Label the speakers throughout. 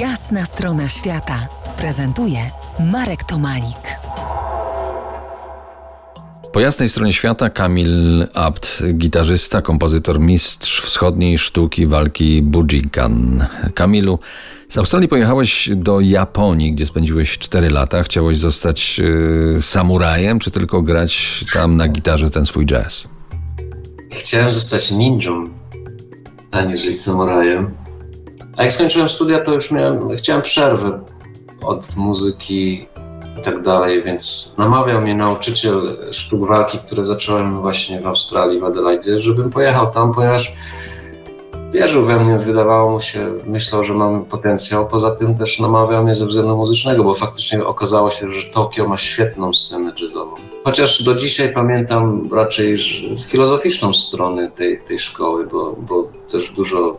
Speaker 1: Jasna strona świata prezentuje Marek Tomalik.
Speaker 2: Po jasnej stronie świata Kamil Abt, gitarzysta, kompozytor, mistrz wschodniej sztuki walki Bujinkan. Kamilu, z Australii pojechałeś do Japonii, gdzie spędziłeś 4 lata. Chciałeś zostać y, samurajem, czy tylko grać tam na gitarze ten swój jazz?
Speaker 3: Chciałem zostać ninją, aniżeli samurajem. A jak skończyłem studia, to już miałem, chciałem przerwy od muzyki i tak dalej, więc namawiał mnie nauczyciel sztuk walki, które zacząłem właśnie w Australii, w Adelaide, żebym pojechał tam, ponieważ wierzył we mnie, wydawało mu się, myślał, że mam potencjał. Poza tym też namawiał mnie ze względu muzycznego, bo faktycznie okazało się, że Tokio ma świetną scenę jazzową. Chociaż do dzisiaj pamiętam raczej filozoficzną stronę tej, tej szkoły, bo, bo też dużo,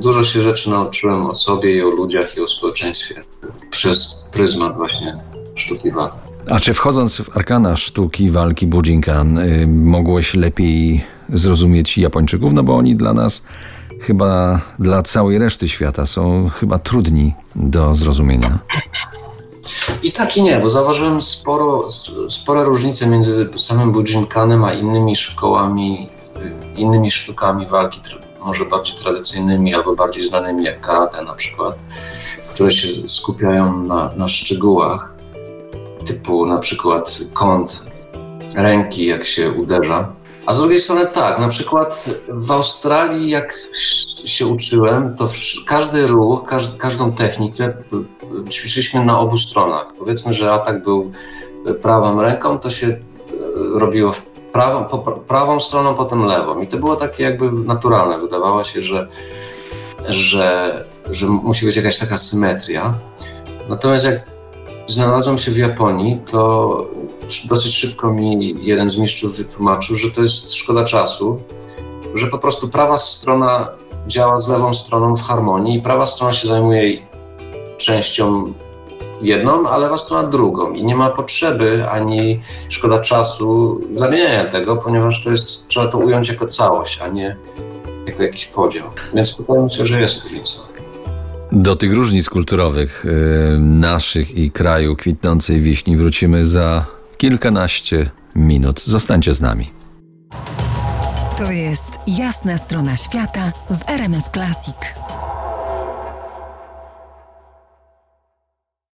Speaker 3: dużo się rzeczy nauczyłem o sobie i o ludziach i o społeczeństwie przez pryzmat właśnie sztuki walki.
Speaker 2: A czy wchodząc w arkana sztuki walki Bujinkan, y, mogłeś lepiej zrozumieć Japończyków? No bo oni dla nas, chyba dla całej reszty świata, są chyba trudni do zrozumienia.
Speaker 3: I tak i nie, bo zauważyłem sporo, spore różnice między samym Bujinkanem a innymi szkołami, y, innymi sztukami walki, może bardziej tradycyjnymi albo bardziej znanymi, jak karate na przykład, które się skupiają na, na szczegółach, typu na przykład kąt ręki, jak się uderza. A z drugiej strony tak, na przykład w Australii, jak się uczyłem, to każdy ruch, każ każdą technikę ćwiczyliśmy na obu stronach. Powiedzmy, że atak był prawą ręką, to się e, robiło prawą, po, prawą stroną, potem lewą. I to było takie jakby naturalne. Wydawało się, że, że, że musi być jakaś taka symetria. Natomiast jak znalazłem się w Japonii, to dosyć szybko mi jeden z mistrzów wytłumaczył, że to jest szkoda czasu, że po prostu prawa strona działa z lewą stroną w harmonii i prawa strona się zajmuje częścią jedną, a lewa strona drugą. I nie ma potrzeby ani szkoda czasu zamieniania tego, ponieważ to jest, trzeba to ująć jako całość, a nie jako jakiś podział. Więc wydaje mi się, że jest różnica.
Speaker 2: Do tych różnic kulturowych yy, naszych i kraju kwitnącej wiśni wrócimy za kilkanaście minut. Zostańcie z nami.
Speaker 1: To jest jasna strona świata w RMS Classic.